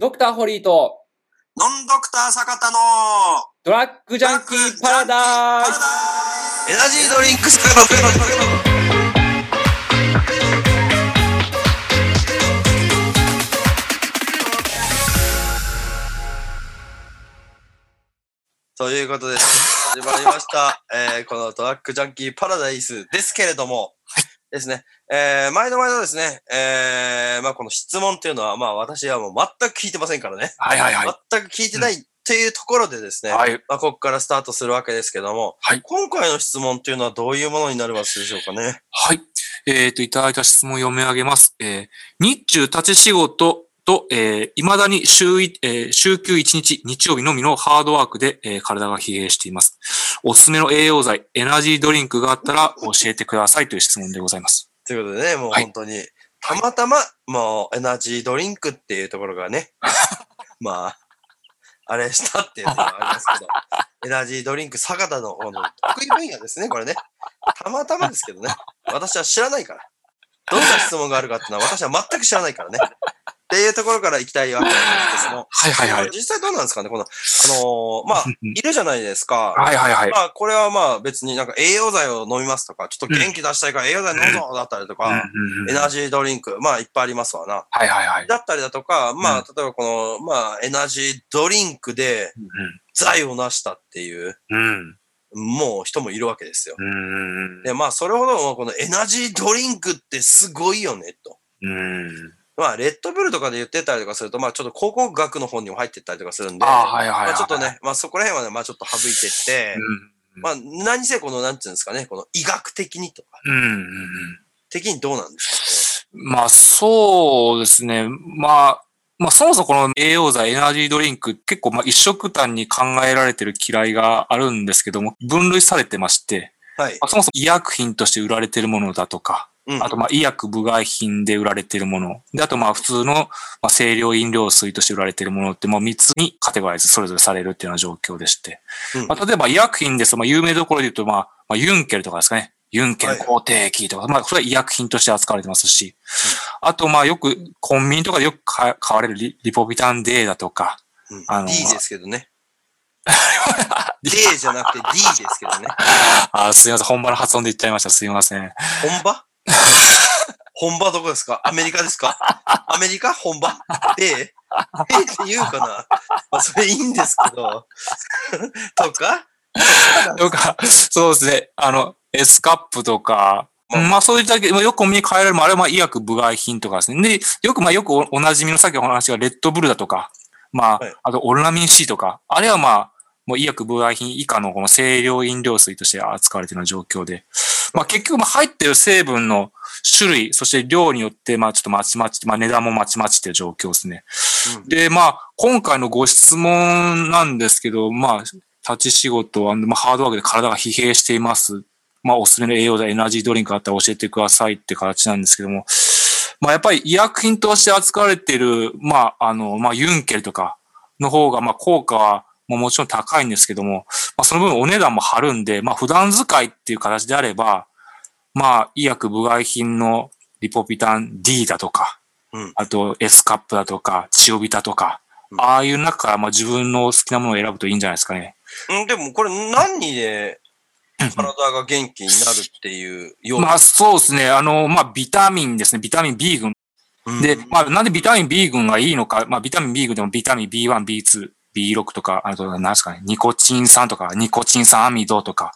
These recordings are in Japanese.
ドクターホリーとノンドクター坂田のドラッグジャンキーパラダイス。エナジードリンク。スからということで、始まりました。えー、このドラッグジャンキーパラダイスですけれども、ですね。えー、毎度毎度ですね、えー、まあこの質問っていうのは、まあ私はもう全く聞いてませんからね。はいはいはい。全く聞いてないっていうところでですね、はい。まあここからスタートするわけですけども、はい今回の質問っていうのはどういうものになりますでしょうかね？はい。えっ、と、いただいた質問を読み上げます。えー日中立ち仕事と、えー、未だに週い、えー週休1日、日曜日のみのハードワークで、えー体が疲弊しています。おすすめの栄養剤、エナジードリンクがあったら教えてくださいという質問でございます。ということでね、もうはい本当に、たまたま、もうエナジードリンクっていうところがね、まあ、あれしたっていうのがありますけど、エナジードリンク坂田のこの得意分野ですね、これね。たまたまですけどね。私は知らないから。どんな質問があるかっていうのは私は全く知らないからね。っていうところから行きたいわけなんですけども。はいはいはい。実際どうなんですかね？この、あのーまあ、いるじゃないですか。はいはいはい。まあ、これはまあ別になんか栄養剤を飲みますとか、ちょっと元気出したいから栄養剤飲むぞだったりとか、エナジードリンク、まあいっぱいありますわな。はいはいはい。だったりだとか、まあ、うん例えばこの、まあ、エナジードリンクで剤を成したっていう、うん。もう人もいるわけですよ。で、まあ、それほどこのエナジードリンクってすごいよね、と。うん。まあ、レッドブルとかで言ってたりとかすると、まあ、ちょっと広告学の方にも入ってったりとかするんで、ああ、はいはいはい。まあ、ちょっとね、まあ、そこら辺はね、まあ、ちょっと省いてって、うん。まあ、何せこの、なんていうんですかね、この医学的にとか、うん。うんうん。的にどうなんですまあ、そうですね。まあ、まあ、そもそもこの栄養剤、エナジードリンク、結構、まあ、一色単に考えられてる嫌いがあるんですけども、分類されてまして、かね。はいま。あそもそも医薬品として売られてるものだとか、うん。あと、まあ、医薬部外品で売られてるもの。で、あと、まあ、普通の、まあ、清涼飲料水として売られてるものって、もう3つにカテゴライズそれぞれされるっていうような状況でして。うんまあ、例えば医薬品ですと、まあ、有名どころで言うと、まあ、まあ、ユンケルとかですかね。ユンケル抗定液とか、まあ、それは医薬品として扱われてますし、あと、まあ、よく、コンビニとかでよく買買われるリリポビタン D だとか、うんあの D ですけどね。D じゃなくて D ですけどね。あすいません、本場の発音で言っちゃいました。すいません。本場？本場どこですか？アメリカですか？アメリカ？本場 ?A? A って言うかな？まあ、それいいんですけど。とか？とか、そうですね。あの、エスカップとか、うん。まあそういったけ、まあよくコンビニに買えられるもあれはまあ医薬部外品とかですね。で、よくまあよくおおなじみのさっきの話がレッドブルだとか、まあはい、あとオルナミン C とか、あれはまあ、もう医薬部外品以下のこの清涼飲料水として扱われているような状況で、まあ結局まあ入ってる成分の種類、そして量によってまあちょっとまちまち、まあ値段もまちまちっていう状況ですね。うんで、まあ、今回のご質問なんですけど、まあ、立ち仕事は、まあ、ハードワークで体が疲弊しています。まあ、おすすめの栄養剤、エナジードリンクあったら教えてくださいって形なんですけども、まあ、やっぱり医薬品として扱われている、まあ、あの、まあ、ユンケルとかの方が、まあ、効果は、もうもちろん高いんですけども、まあ、その分お値段も張るんで、まあ、普段使いっていう形であれば、まあ、医薬部外品のリポピタン D だとか、うんあと S カップだとか、チオビタとか、うんああいう中からまあ自分の好きなものを選ぶといいんじゃないですかね。うんでもこれ何で体が元気になるっていうようまあそうですね。あの、まあビタミンですね。ビタミン B 群。うんで、まあなんでビタミン B 群がいいのか。まあビタミン B 群でもビタミン B1、B2、B6 とか、あと何ですかね。ニコチン酸とか、ニコチン酸アミドとか。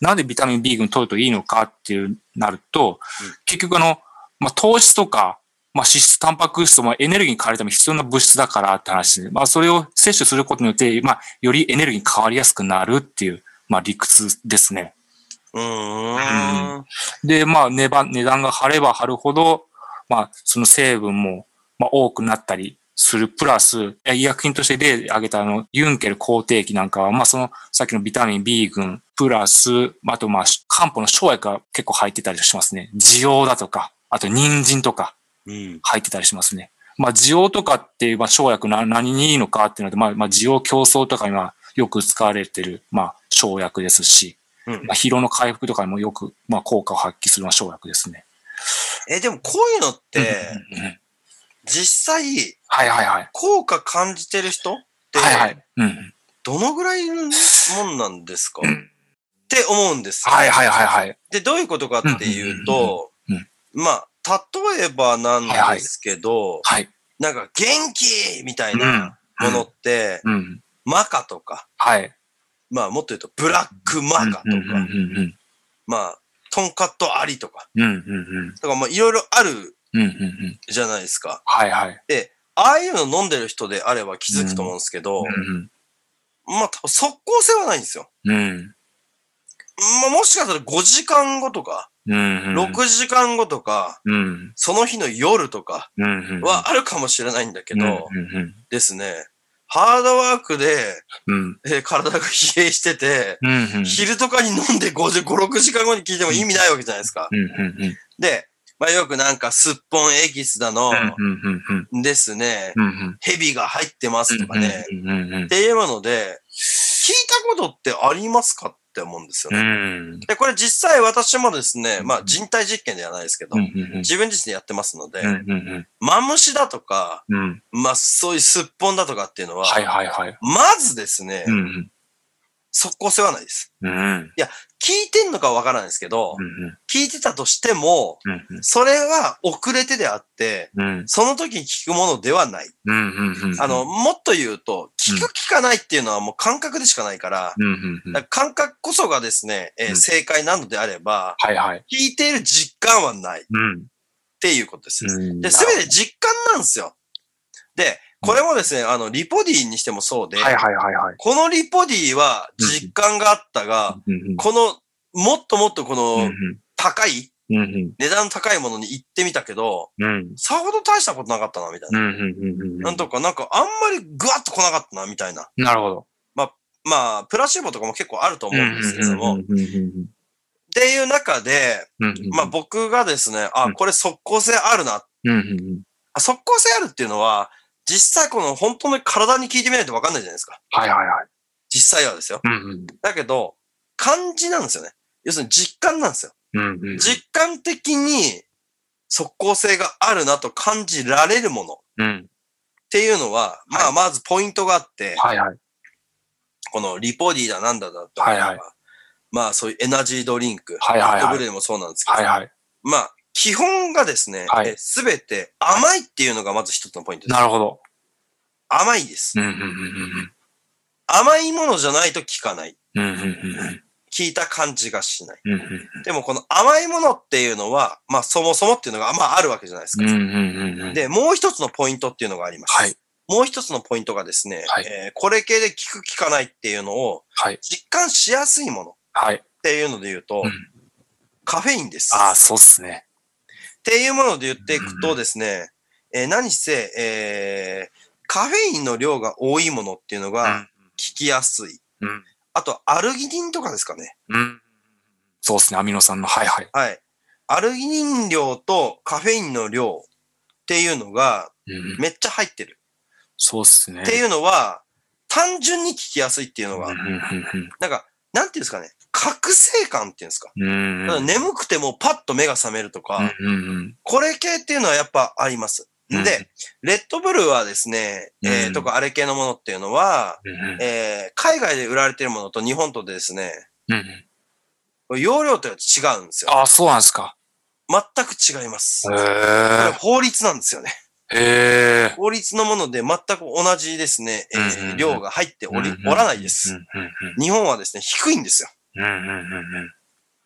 なんでビタミン B 群取るといいのかっていうなると、うん結局あの、まあ糖質とか、まあ脂質、タンパク質もエネルギーに変わるために必要な物質だからって話で。まあそれを摂取することによって、まあよりエネルギーに変わりやすくなるっていう、まあ理屈ですね。うーん。で、まあ、値段値段が張れば張るほど、まあ、その成分も、まあ、多くなったりする。プラス、医薬品として例で挙げたあの、ユンケル抗定液なんかは、まあ、その、さっきのビタミン B 群、プラス、あと、まあ、漢方の生薬が結構入ってたりしますね。滋養だとか、あと、人参とかうん。入ってたりしますね。まあ、滋養とかっていう、まあ、生薬な何にいいのかっていうので、まあ、まあ、滋養競争とかにはよく使われてる、まあ、生薬ですし、うんまあ、疲労の回復とかにもよく、まあ、効果を発揮するような生薬ですね。え、でもこういうのって、うんうん実際、はいはいはい。効果感じてる人って、はいはい。うん。どのぐらいいるもんなんですか、うんって思うんですよ。はいはいはいはい。で、どういうことかっていうとうんうんうん、まあ、例えばなんですけど、はい。なんか元気みたいうんなものって、うん。マカとか、はい。まあもっと言うとブラックマカとか、うんうんうんまあ、トンカットアリとか、うん。うんうんうん。とかまあいろいろあるうんうんうん。じゃないですか。はいはい。で、ああいうの飲んでる人であれば気づくと思うんですけど、うんまあ多分即効性はないんですよ。うん。うん。まあもしかしたら5時間後とか、うんうん。6時間後とか、うん。その日の夜とか。はあるかもしれないんだけど、うんうんですね、ハードワークで、うん。えー体が疲弊してて、うんうん。昼とかに飲んで5、5、6時間後に聞いても意味ないわけじゃないですか。うんうんうん。で、まあよくなんかすっぽんエキスだの、ですね、蛇が入ってますとかね、っていうので、聞いたことってありますかって思うんですようね。ん。で、これ実際私もですね、まあ人体実験ではないですけど。自分自身でやってますのでマムシだとか。まあそういうすっぽんだとかっていうのは。まずですねう、ん即効性はないです。うん。うん。聞いてんのかわからないですけどう、ん聞いてたとしても、うん。それは遅れてであって、うん。その時に聞くものではない。あの、、もっと言うと、聞く聞かないっていうのはもう感覚でしかないから、感覚こそがですね、え正解なのであれば、はいはい。聞いている実感はないっうん。ていうことです。うんで、すべて実感なんですよ。で、これもですね、あの、リポディにしてもそうで、はいはいはいはい。このリポディは実感があったが、うんうんこの、もっともっとこうんの高い、うんうん値段の高いものに行ってみたけど、うんさほど大したことなかったな、みたいな。うんうんうんうん。なんとか、なんかあんまりグワッと来なかったな、みたいな。なるほど。まあ、プラシーボとかも結構あると思うんですけれども、っていう中で、うんうん。まあ僕がですね、あ、うんこれ即効性あるな。うんうんうん。あ即効性あるっていうのは、実際この本当に体に聞いてみないとわかんないじゃないですか。はいはいはい。実際はですよ。うんうん。だけど、感じなんですよね。要するに実感なんですよ。うんうん。実感的に即効性があるなと感じられるものっうん。ていうのは、まあはいまずポイントがあって、はいはい。このリポディだなんだだとか、はいはいまあそういうエナジードリンク、はいはいはいレッドブルでもそうなんですけど、はいはい。まあ基本がですねはい、すべ、て甘いっていうのがまず一つのポイントです。なるほど。甘いです。甘いものじゃないと効かない。効いた感じがしない。でもこの甘いものっていうのは、まあそもそもっていうのがまああるわけじゃないですか。で、もう一つのポイントっていうのがあります。はい。もう一つのポイントがですね、はいえーこれ系で効く効かないっていうのをはい。実感しやすいものっはい。ていうので言うと、うんカフェインです。ああ、そうっすね。っていうもので言っていくとですね、えー何せ、えーカフェインの量が多いものっていうのが効きやすい。うん。あと、アルギニンとかですかね。うん。そうっすね。アミノ酸の。はいはい。はい。アルギニン量とカフェインの量っていうのがうん。めっちゃ入ってる。そうっすね。っていうのは、単純に効きやすいっていうのが、うんうんなんか、なんていうんですかね、覚醒感っていうんですか。から眠くてもパッと目が覚めるとか、これ系っていうのはやっぱあります。うんで、レッドブルはですね、えーうんとかあれ系のものっていうのは、えー海外で売られてるものと日本とでですね、うん。容量と違うんですよ。ああ、そうなんですか。全く違います。へ。法律なんですよね。法律のもので全く同じですね、えー量が入っており、うんおらないです。日本はですね、低いんですよ。うん。うんうんうん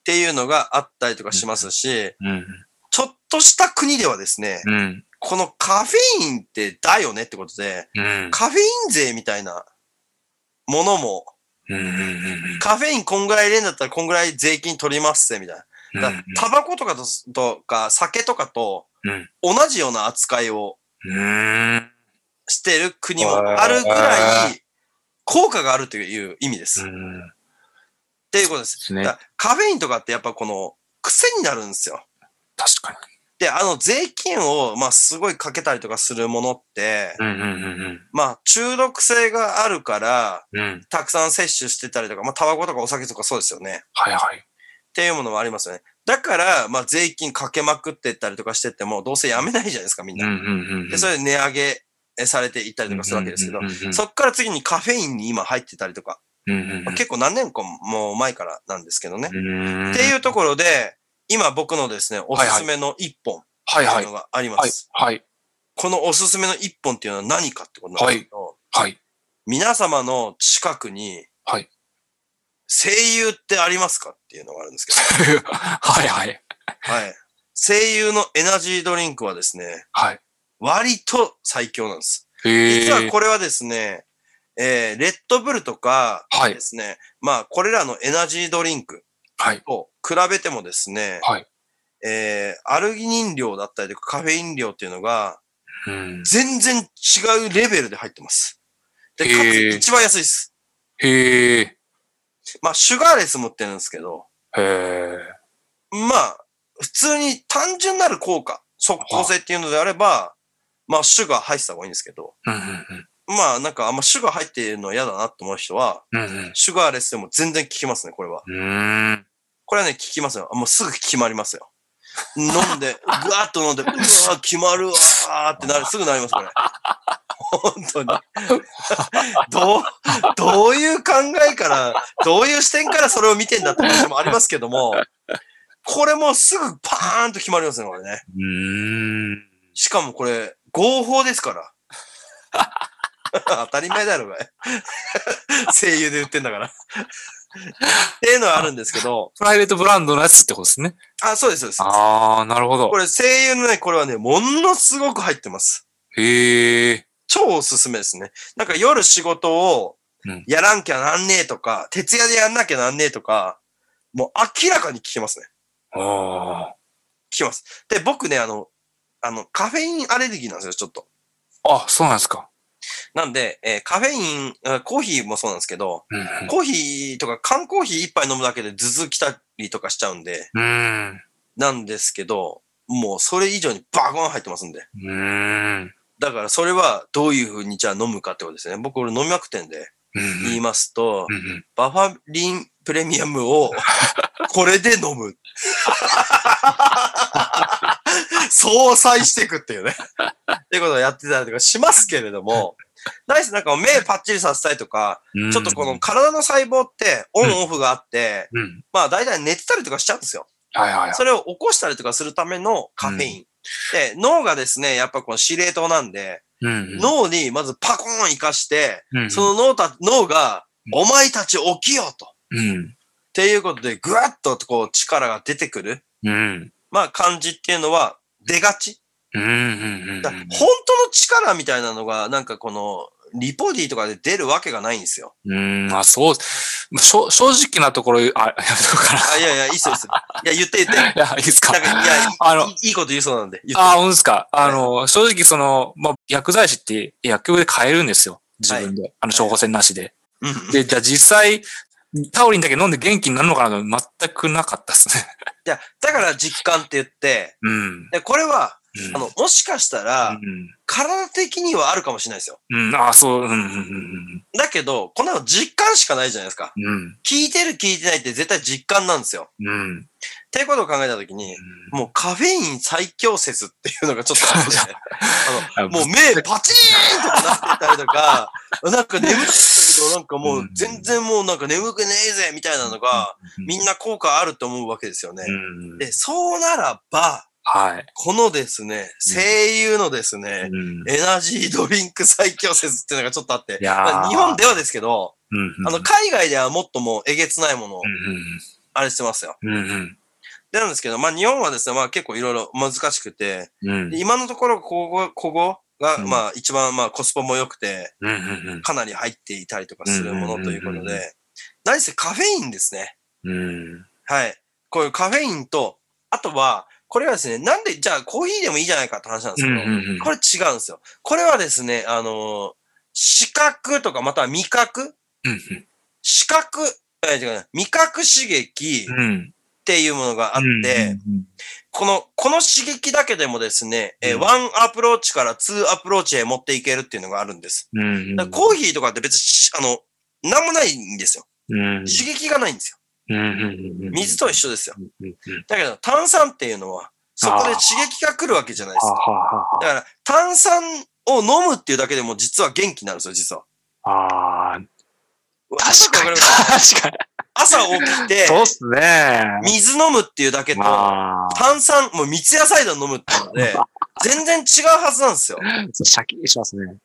っていうのがあったりとかしますし、うん。ちょっとした国ではですね。このカフェインってだよねってことで、うん。カフェイン税みたいなものも、カフェインこんぐらい入れんだったらこんぐらい税金取りますぜ、みたいな。タバコとかととか酒とかとうん同じような扱いをうん。してる国もあるぐらい効果があるという意味です。っうん。ていうことです。ねカフェインとかってやっぱこの癖になるんですよ。確かで、あの税金をまあすごいかけたりとかするものって、まあ中毒性があるからうん。うん。たくさん摂取してたりとか、まあタバコとかお酒とかそうですよね。はいはい。っていうものもありますよね。だから、まあ税金かけまくってったりとかしてっても、どうせやめないじゃないですか、みんな。で、それで値上げされていったりとかするわけですけど、そっから次にカフェインに今入ってたりとか、うん。まあ結構何年かも前からなんですけどね。うん。っていうところで、今僕のですね、おすすめの一本っていうの。がありまはいす。。はい。このおすすめの一本っていうのは何かってことなんですけど、はい。皆様の近くに、はい。声優ってありますかっていうのがあるんですけ はいはい。ど、はい。声優のエナジードリンクはですね、はい。割と最強なんです。実はこれはですね、えー、レッドブルとかはいですね、まあ、これらのエナジードリンクはい。と比べてもですね、はい。えー、アルギニン量だったりとかカフェイン量っていうのが、うん。全然違うレベルで入ってます。で、かつ一番安いです。へえ。まあ、シュガーレスも売ってるんですけど、へえ。まあ、普通に単純なる効果、即効性っていうのであれば、まあ、シュガー入ってた方がいいんですけど、うん。うん。まあ、なんかあんまシュガー入っているの嫌だなって思う人は、うん。うん。シュガーレスでも全然効きますね、これは。うん。これはね、効きますよ。もうすぐ決まりますよ。飲んで、ぐわーっと飲んで、うわー決まるわーってなる、すぐなります、これ。本当に。どう、どういう考えから、どういう視点からそれを見てんだって話もありますけども、これもうすぐパーンと決まりますね、これね。うん。しかもこれ、合法ですから。当たり前だろ、これ。声優で売ってんだから。っていうのはあるんですけど、プライベートブランドのやつってことですね。あ、そうです、そうです。ああ、なるほどこ。れ声優のね、これはね、ものすごく入ってます。へえ。超おすすめですね。なんか夜仕事をうんやらんきゃなんねえとか、徹夜でやんなきゃなんねえとか、もう明らかに聞けますね。あ聞けます。で、僕ね、あの、あの、カフェインアレルギーなんですよ、ちょっと。あ。あ、そうなんですか。なんで、えーカフェイン、あコーヒーもそうなんですけど、うん。コーヒーとか缶コーヒー一杯飲むだけで頭痛きたりとかしちゃうんで、うん。なんですけど、もうそれ以上にバゴン入ってますんで。うん。だからそれはどういう風にじゃあ飲むかってことですね。僕俺飲みまくってんでうん。言いますと、うん。バファリンプレミアムをこれで飲む。相殺していくっていうね。っていうことをやってたりとかしますけれども、ナイスなんか目パッチリさせたいとか、うんちょっとこの、体の細胞ってオンオフがあって、うん。まあ大体寝てたりとかしちゃうんですよ。はいはいはい。それを起こしたりとかするためのカフェイン。で、脳がですね、やっぱこの司令塔なんで、うん。脳にまずパコーン活かして、うん、その脳た、脳が、うんお前たち起きようと。っうん。てていうことで、ぐわっとこう力が出てくる、うん。まあ感じっていうのは出がち。うん。うん。だ本当の力みたいなのが、なんかこの、リポディとかで出るわけがないんですよ。うん。あ、そう。正直なところ、あ、やめとかな。あ、いやいや、いいっすよ、いいっすよ。いや、言って言って。いや、いいですか？なんか、いや、いあのいいいこと言いそうなんで。あ、本当ですか？あの、正直その、まあ、薬剤師って薬局で買えるんですよ。自分で。あの、処方箋なしで。うん。で、じゃあ実際、タオリンだけ飲んで元気になるのかなと全くなかったですね。いや、だから実感って言って、うん。で、これは、うんあの、もしかしたら、体的にはあるかもしれないですよ。うん。うん。あ、そう。うん。うん。だけど、こんなの実感しかないじゃないですか。うん。聞いてる聞いてないって絶対実感なんですよ。うん。っていうことを考えたときに、もうカフェイン最強説っていうのがちょっとあって、あの、もう目パチーンとかなってたりとか、なんか眠かったけど、なんかもう全然もうなんか眠くねえぜみたいなのが、みんな効果あると思うわけですよね。うん。で、そうならば、はい。このですね、声優のですね、うん。エナジードリンク最強説っていうのがちょっとあって、まあ日本ではですけど、うん。あの、海外ではもっともうえげつないものをう、ん。あれしてますよ。うん。うん。でなんですけど、まあ日本はですね、まあ結構いろいろ難しくて、うん。で今のところ、ここ、ここが、うんまあ一番まあコスパも良くて、うん。うん。かなり入っていたりとかするものということうんうんうんで、何せカフェインですね。うん。はい。こういうカフェインと、あとは、これはですね、なんで、じゃあコーヒーでもいいじゃないかって話なんですけど、うん。これ違うんですよ。これはですね、あのー視覚とかまたは味覚？うん。視覚、え違うな味覚刺激うん。っていうものがあって、この、この刺激だけでもですね、ワンアプローチからツーアプローチへ持っていけるっていうのがあるんです。うん。だからコーヒーとかって別にし、あの、なんもないんですよ。うん。刺激がないんですよ。水と一緒ですよ。だけど炭酸っていうのは、そこで刺激が来るわけじゃないですはか。だから炭酸を飲むっていうだけでも実は元気になるんですよ、実は。ああ、確確かに。ます確かに。朝起きて、そうっすね。水飲むっていうだけと、まあ、炭酸、もう三ツ矢サイダー飲むっていうので、全然違うはずなんですよ。シャキリしますね。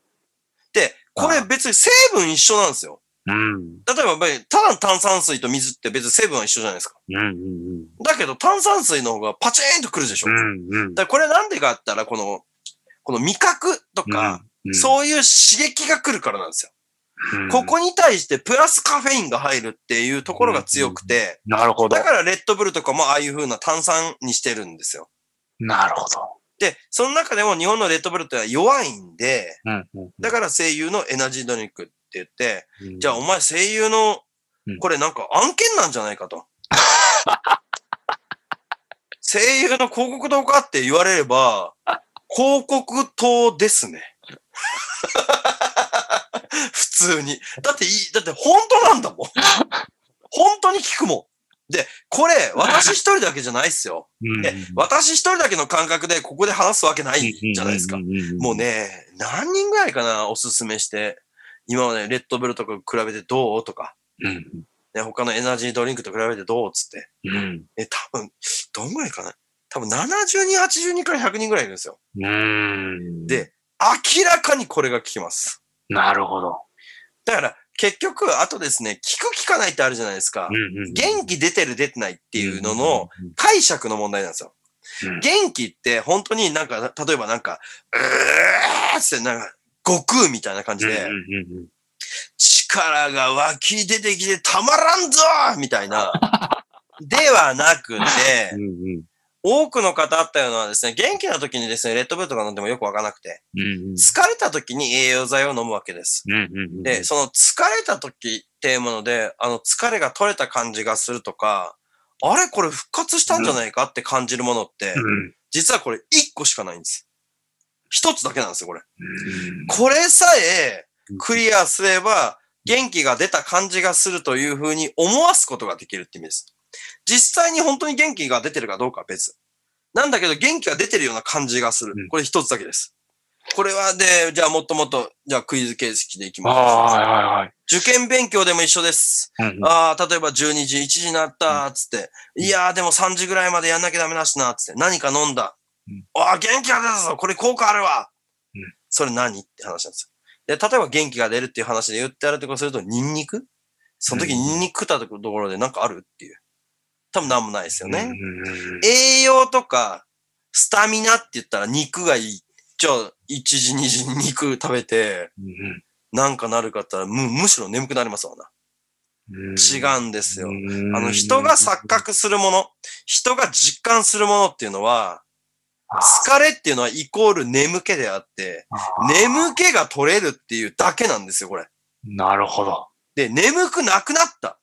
で、これ別に成分一緒なんですよ。うん。例えばただの炭酸水と水って別に成分は一緒じゃないですか。うんうんだけど炭酸水の方がパチーンとくるでしょ。うん。うんうん。だこれなんでかあったら、この、この味覚とか、うん、そういう刺激が来るからなんですよ。うんここに対してプラスカフェインが入るっていうところが強くて、なるほどだ。からレッドブルとかもああいう風な炭酸にしてるんですよ。なるほど。で、その中でも日本のレッドブルってのは弱いんで、うんうんだから声優のエナジードリンクって言って、うんじゃあお前声優のうん、これなんか案件なんじゃないかと。声優の広告塔かって言われれば、広告塔ですね。普通に。だっていい、だって本当なんだもん。本当に聞くもん。で、これ、私一人だけじゃないっすよ。うんで、私一人だけの感覚でここで話すわけないじゃないですか。もう。ね、何人ぐらいかな、おすすめして。今までレッドブルとか比べてどう？とか、うんね、他のエナジードリンクと比べてどう？っつって。うんえ、多分、どんぐらいかな？多分70人、80人から100人ぐらいいるんですよ。うん。で、明らかにこれが効きます。なるほど。だから、結局、あとですね、効く効かないってあるじゃないですか。元気出てる出てないっていうのの、解釈の問題なんですよ。うん元気って本当になんか、例えばなんか、うーってなんか、悟空みたいな感じで、力が湧き出てきてたまらんぞみたいな、ではなくて、多くの方あったようなですね、元気な時にですね、レッドブルとか飲んでもよくわからなくて、疲れた時に栄養剤を飲むわけです。で、その疲れた時っていうもので、あの疲れが取れた感じがするとか、あれこれ復活したんじゃないかって感じるものって、実はこれ一個しかないんです。一つだけなんですよ、これ。これさえクリアすれば、元気が出た感じがするというふうに思わすことができるって意味です。実際に本当に元気が出てるかどうかは別。なんだけど元気が出てるような感じがするうん。これ一つだけです。これはで、じゃあもっともっと、じゃあクイズ形式でいきます。はいはいはい。受験勉強でも一緒です。ああ、例えば12時、1時になった、つって。いやーでも3時ぐらいまでやんなきゃダメだしな、つって。何か飲んだうん。ああ、元気が出たぞこれ効果あるわうんそれ何って話なんですよ。で、例えば元気が出るっていう話で言ってあるとこすると、ニンニク？その時うんニンニク食ったところでなんかあるっていう。多分なんもないですよね。うん栄養とか、スタミナって言ったら肉がいい。じゃあ、1時、2時に肉食べて、なんかなるかったら、む、むしろ眠くなりますわな。違うんですよ。あの、人が錯覚するもの、人が実感するものっていうのは、疲れっていうのはイコール眠気であって、眠気が取れるっていうだけなんですよ、これ。なるほど。で、眠くなくなった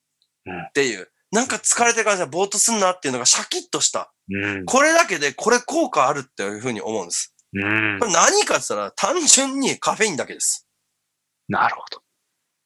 うんっていう、なんか疲れてる感じでぼーっとすんなっていうのがシャキッとした。うんこれだけでこれ効果あるっていうふうに思うんです。うんこれ何かって言ったら単純にカフェインだけです。なるほど。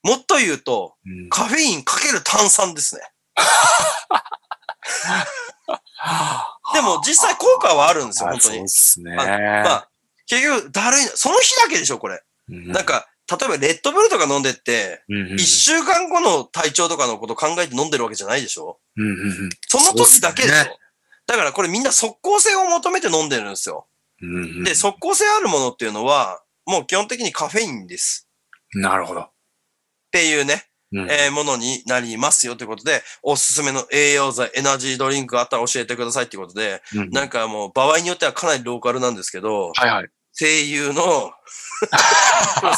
もっと言うと、うんカフェインかける炭酸ですね。でも実際効果はあるんですよ、本当にそうで。すね。まあ、結局、だるいな、その日だけでしょ、これ。なんか、例えばレッドブルとか飲んでって、うん、一週間後の体調とかのこと考えて飲んでるわけじゃないでしょ？うんうんうんその時だけでしょねだからこれみんな即効性を求めて飲んでるんですよ。うんうんで、即効性あるものっていうのは、もう基本的にカフェインです。なるほど。っていうね、うんえーものになりますよということで、おすすめの栄養剤、エナジードリンクがあったら教えてくださいっていうことで、うんなんかもう場合によってはかなりローカルなんですけど、はいはい。声優の、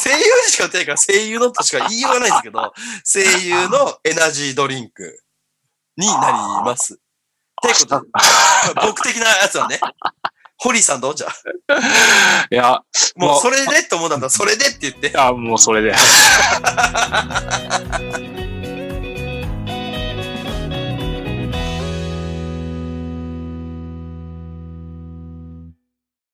声優にしか売ってないから声優のとしか言いようがないんですけど、声優のエナジードリンクになります。ってことで、僕的なやつはね、ホリーさんどうじゃ？あ いや、もうそれでって思うんだったら、それでって言って。あ、もうそれで。